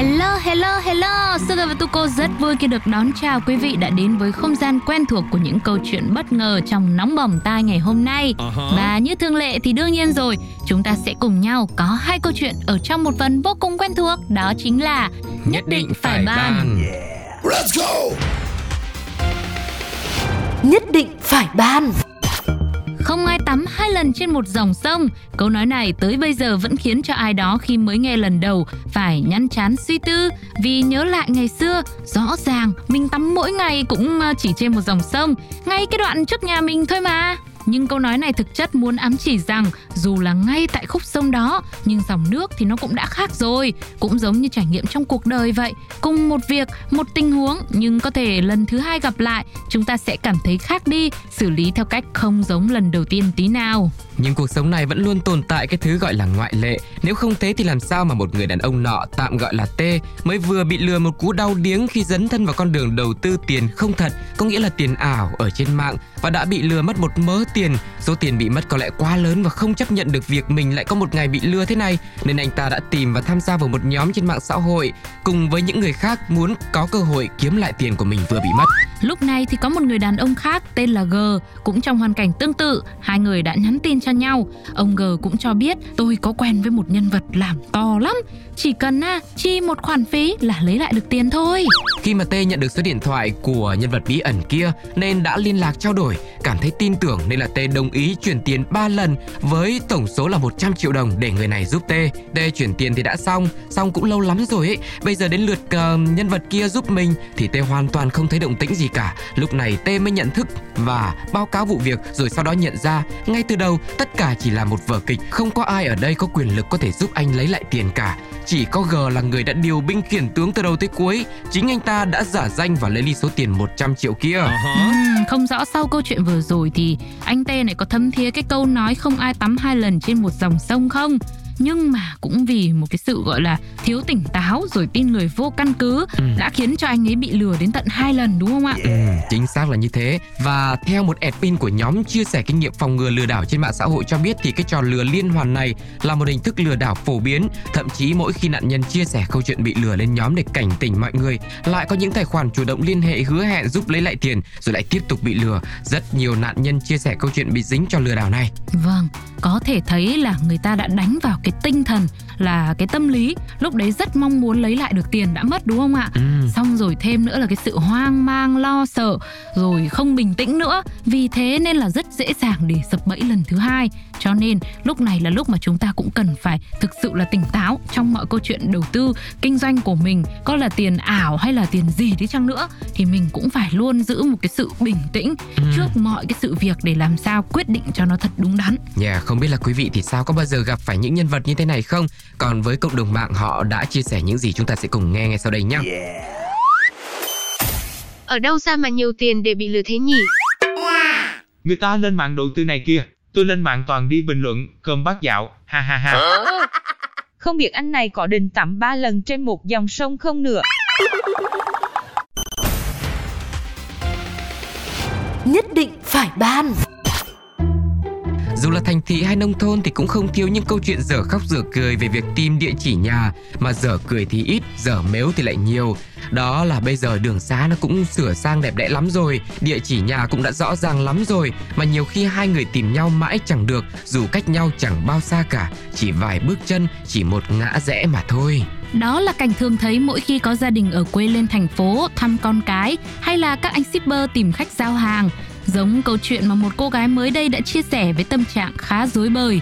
Hello, hello, hello Sugar và Tuko rất vui khi được đón chào quý vị đã đến với không gian quen thuộc của những câu chuyện bất ngờ trong nóng bỏng tai ngày hôm nay uh-huh. Và như thường lệ thì đương nhiên rồi Chúng ta sẽ cùng nhau có hai câu chuyện ở trong một phần vô cùng quen thuộc Đó chính là Nhất định phải ban yeah. Let's go! Nhất định phải ban không ai tắm hai lần trên một dòng sông. Câu nói này tới bây giờ vẫn khiến cho ai đó khi mới nghe lần đầu phải nhăn chán suy tư vì nhớ lại ngày xưa, rõ ràng mình tắm mỗi ngày cũng à, chỉ trên một dòng sông, ngay cái đoạn trước nhà mình thôi mà. Nhưng câu nói này thực chất muốn ám chỉ rằng dù là ngay tại khúc sông đó, nhưng dòng nước thì nó cũng đã khác rồi, cũng giống như trải nghiệm trong cuộc đời vậy. Cùng một việc, một tình huống nhưng có thể lần thứ hai gặp lại, chúng ta sẽ cảm thấy khác đi, xử lý theo cách không giống lần đầu tiên tí nào. Nhưng cuộc sống này vẫn luôn tồn tại cái thứ gọi là ngoại lệ. Nếu không thế thì làm sao mà một người đàn ông nọ tạm gọi là T mới vừa bị lừa một cú đau điếng khi dấn thân vào con đường đầu tư tiền không thật, có nghĩa là tiền ảo ở trên mạng và đã bị lừa mất một mớ tiền. Số tiền bị mất có lẽ quá lớn và không chấp nhận được việc mình lại có một ngày bị lừa thế này, nên anh ta đã tìm và tham gia vào một nhóm trên mạng xã hội cùng với những người khác muốn có cơ hội kiếm lại tiền của mình vừa bị mất. Lúc này thì có một người đàn ông khác tên là G cũng trong hoàn cảnh tương tự, hai người đã nhắn tin cho nhau. Ông G cũng cho biết tôi có quen với một nhân vật làm to lắm, chỉ cần à, chi một khoản phí là lấy lại được tiền thôi. Khi mà T nhận được số điện thoại của nhân vật bí ẩn kia nên đã liên lạc trao đổi, cảm thấy tin tưởng nên là T đồng ý chuyển tiền 3 lần với tổng số là 100 triệu đồng để người này giúp T. T chuyển tiền thì đã xong, xong cũng lâu lắm rồi ấy. Bây giờ đến lượt uh, nhân vật kia giúp mình thì T hoàn toàn không thấy động tĩnh gì cả. Lúc này T mới nhận thức và báo cáo vụ việc rồi sau đó nhận ra ngay từ đầu tất cả chỉ là một vở kịch, không có ai ở đây có quyền lực có thể giúp anh lấy lại tiền cả. Chỉ có G là người đã điều binh khiển tướng từ đầu tới cuối, chính anh ta đã giả danh và lấy đi số tiền 100 triệu kia. Uh-huh. Uhm, không rõ sau câu chuyện vừa rồi thì anh T này có thấm thía cái câu nói không ai tắm hai lần trên một dòng sông không? Nhưng mà cũng vì một cái sự gọi là thiếu tỉnh táo rồi tin người vô căn cứ ừ. đã khiến cho anh ấy bị lừa đến tận hai lần đúng không ạ? Ừ, chính xác là như thế. Và theo một admin của nhóm chia sẻ kinh nghiệm phòng ngừa lừa đảo trên mạng xã hội cho biết thì cái trò lừa liên hoàn này là một hình thức lừa đảo phổ biến. Thậm chí mỗi khi nạn nhân chia sẻ câu chuyện bị lừa lên nhóm để cảnh tỉnh mọi người, lại có những tài khoản chủ động liên hệ hứa hẹn giúp lấy lại tiền rồi lại tiếp tục bị lừa. Rất nhiều nạn nhân chia sẻ câu chuyện bị dính cho lừa đảo này. Vâng, có thể thấy là người ta đã đánh vào cái tinh thần là cái tâm lý lúc đấy rất mong muốn lấy lại được tiền đã mất đúng không ạ? Ừ. xong rồi thêm nữa là cái sự hoang mang lo sợ rồi không bình tĩnh nữa. Vì thế nên là rất dễ dàng để sập bẫy lần thứ hai cho nên lúc này là lúc mà chúng ta cũng cần phải thực sự là tỉnh táo trong mọi câu chuyện đầu tư kinh doanh của mình có là tiền ảo hay là tiền gì đi chăng nữa thì mình cũng phải luôn giữ một cái sự bình tĩnh ừ. trước mọi cái sự việc để làm sao quyết định cho nó thật đúng đắn. Dạ, yeah, không biết là quý vị thì sao có bao giờ gặp phải những nhân vật như thế này không? Còn với cộng đồng mạng họ đã chia sẻ những gì chúng ta sẽ cùng nghe ngay sau đây nhé. Yeah. Ở đâu ra mà nhiều tiền để bị lừa thế nhỉ? Người ta lên mạng đầu tư này kia, tôi lên mạng toàn đi bình luận, cơm bát dạo, ha ha ha. Không biết anh này có định tắm ba lần trên một dòng sông không nữa. Nhất định phải ban. Là thành thị hay nông thôn thì cũng không thiếu những câu chuyện dở khóc dở cười về việc tìm địa chỉ nhà mà dở cười thì ít, dở mếu thì lại nhiều. Đó là bây giờ đường xá nó cũng sửa sang đẹp đẽ lắm rồi, địa chỉ nhà cũng đã rõ ràng lắm rồi mà nhiều khi hai người tìm nhau mãi chẳng được dù cách nhau chẳng bao xa cả, chỉ vài bước chân, chỉ một ngã rẽ mà thôi. Đó là cảnh thường thấy mỗi khi có gia đình ở quê lên thành phố thăm con cái hay là các anh shipper tìm khách giao hàng. Giống câu chuyện mà một cô gái mới đây đã chia sẻ với tâm trạng khá rối bời.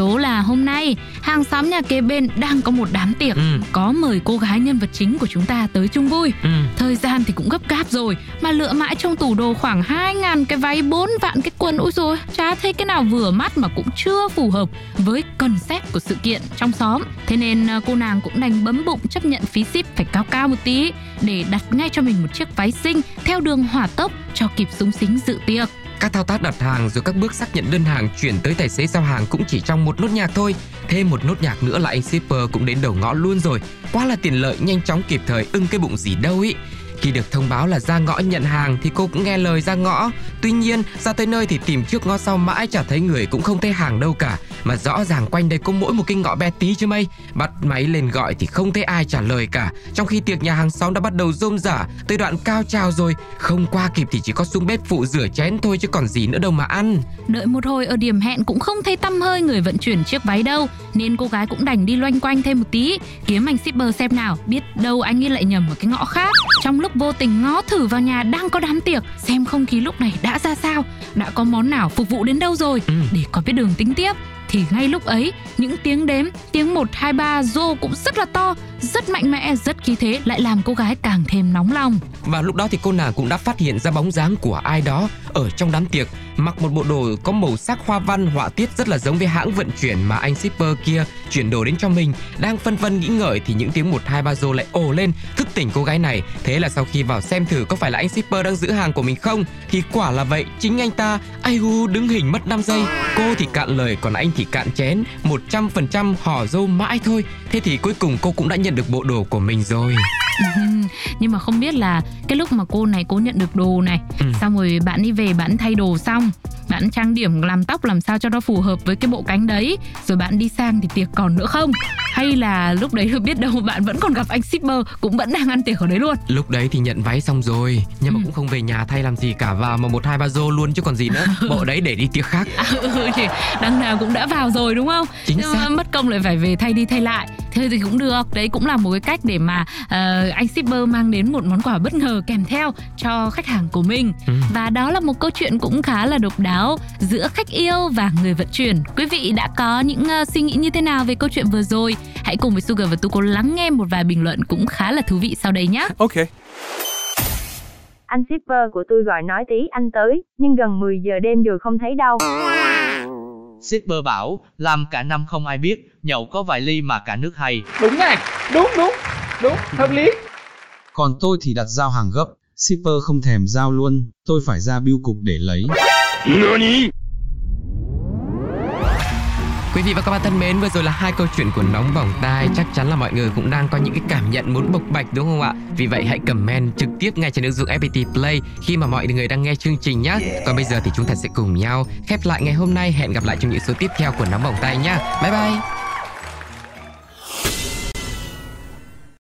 Số là hôm nay, hàng xóm nhà kế bên đang có một đám tiệc, ừ. có mời cô gái nhân vật chính của chúng ta tới chung vui. Ừ. Thời gian thì cũng gấp gáp rồi, mà lựa mãi trong tủ đồ khoảng 2 ngàn cái váy 4 vạn cái quần. Úi rồi, chả thấy cái nào vừa mắt mà cũng chưa phù hợp với concept của sự kiện trong xóm. Thế nên à, cô nàng cũng đành bấm bụng chấp nhận phí ship phải cao cao một tí để đặt ngay cho mình một chiếc váy xinh theo đường hỏa tốc cho kịp súng xính dự tiệc. Các thao tác đặt hàng rồi các bước xác nhận đơn hàng chuyển tới tài xế giao hàng cũng chỉ trong một nốt nhạc thôi. Thêm một nốt nhạc nữa là anh shipper cũng đến đầu ngõ luôn rồi. Quá là tiện lợi, nhanh chóng kịp thời, ưng cái bụng gì đâu ý. Khi được thông báo là ra ngõ nhận hàng thì cô cũng nghe lời ra ngõ. Tuy nhiên, ra tới nơi thì tìm trước ngõ sau mãi chả thấy người cũng không thấy hàng đâu cả. Mà rõ ràng quanh đây có mỗi một cái ngõ bé tí chứ mây. Bắt máy lên gọi thì không thấy ai trả lời cả. Trong khi tiệc nhà hàng xóm đã bắt đầu rôm rả tới đoạn cao trào rồi. Không qua kịp thì chỉ có xuống bếp phụ rửa chén thôi chứ còn gì nữa đâu mà ăn. Đợi một hồi ở điểm hẹn cũng không thấy tăm hơi người vận chuyển chiếc váy đâu Nên cô gái cũng đành đi loanh quanh thêm một tí Kiếm anh shipper xem nào Biết đâu anh ấy lại nhầm ở cái ngõ khác trong lúc vô tình ngó thử vào nhà đang có đám tiệc Xem không khí lúc này đã ra sao Đã có món nào phục vụ đến đâu rồi Ừ. Để có biết đường tính tiếp thì ngay lúc ấy những tiếng đếm tiếng 1, 2, 3 rô cũng rất là to rất mạnh mẽ rất khí thế lại làm cô gái càng thêm nóng lòng. Và lúc đó thì cô nàng cũng đã phát hiện ra bóng dáng của ai đó ở trong đám tiệc mặc một bộ đồ có màu sắc hoa văn họa tiết rất là giống với hãng vận chuyển mà anh shipper kia chuyển đồ đến cho mình. Đang phân vân nghĩ ngợi thì những tiếng một hai ba rô lại ồ lên thức tỉnh cô gái này. Thế là sau khi vào xem thử có phải là anh shipper đang giữ hàng của mình không thì quả là vậy chính anh ta ai hu đứng hình mất 5 giây. Cô thì cạn lời còn anh thì cạn chén 100% hò dâu mãi thôi. Thế thì cuối cùng cô cũng đã nhận được bộ đồ của mình rồi. Ừ nhưng mà không biết là cái lúc mà cô này cô nhận được đồ này Ừ. xong rồi bạn đi về bạn thay đồ xong bạn trang điểm làm tóc làm sao cho nó phù hợp với cái bộ cánh đấy rồi bạn đi sang thì tiệc còn nữa không? Hay là lúc đấy biết đâu bạn vẫn còn gặp anh shipper cũng vẫn đang ăn tiệc ở đấy luôn? Lúc đấy thì nhận váy xong rồi Nhưng mà Ừ. cũng không về nhà thay làm gì cả Vào mà một hai ba rô luôn chứ còn gì nữa. Bộ đấy để đi tiệc khác. À, ừ, thì đằng nào cũng đã vào rồi đúng không? Chính Nhưng xác. mất công lại phải về thay đi thay lại. Thế thì cũng được đấy cũng là một cái cách để mà ờ, anh shipper mang đến một món quà bất ngờ kèm theo cho khách hàng của mình Ừ. và đó là một câu chuyện cũng khá là độc đáo giữa khách yêu và người vận chuyển quý vị đã có những ờ, suy nghĩ như thế nào về câu chuyện vừa rồi hãy cùng với Sugar và Tuko lắng nghe một vài bình luận cũng khá là thú vị sau đây nhé Okay. Anh shipper của tôi gọi nói tí anh tới, nhưng gần 10 giờ đêm rồi không thấy đâu. Shipper bảo, làm cả năm không ai biết, nhậu có vài ly mà cả nước hay. Đúng này, đúng đúng, đúng, hợp lý. Còn tôi thì đặt giao hàng gấp, shipper không thèm giao luôn, tôi phải ra bưu cục để lấy. Quý vị và các bạn thân mến, vừa rồi là hai câu chuyện của nóng bỏng tai. Chắc chắn là mọi người cũng đang có những cái cảm nhận muốn bộc bạch đúng không ạ? Vì vậy hãy comment trực tiếp ngay trên ứng dụng FPT Play khi mà mọi người đang nghe chương trình nhé Còn bây giờ thì chúng ta sẽ cùng nhau khép lại ngày hôm nay. Hẹn gặp lại trong những số tiếp theo của nóng bỏng tai nhé Bye bye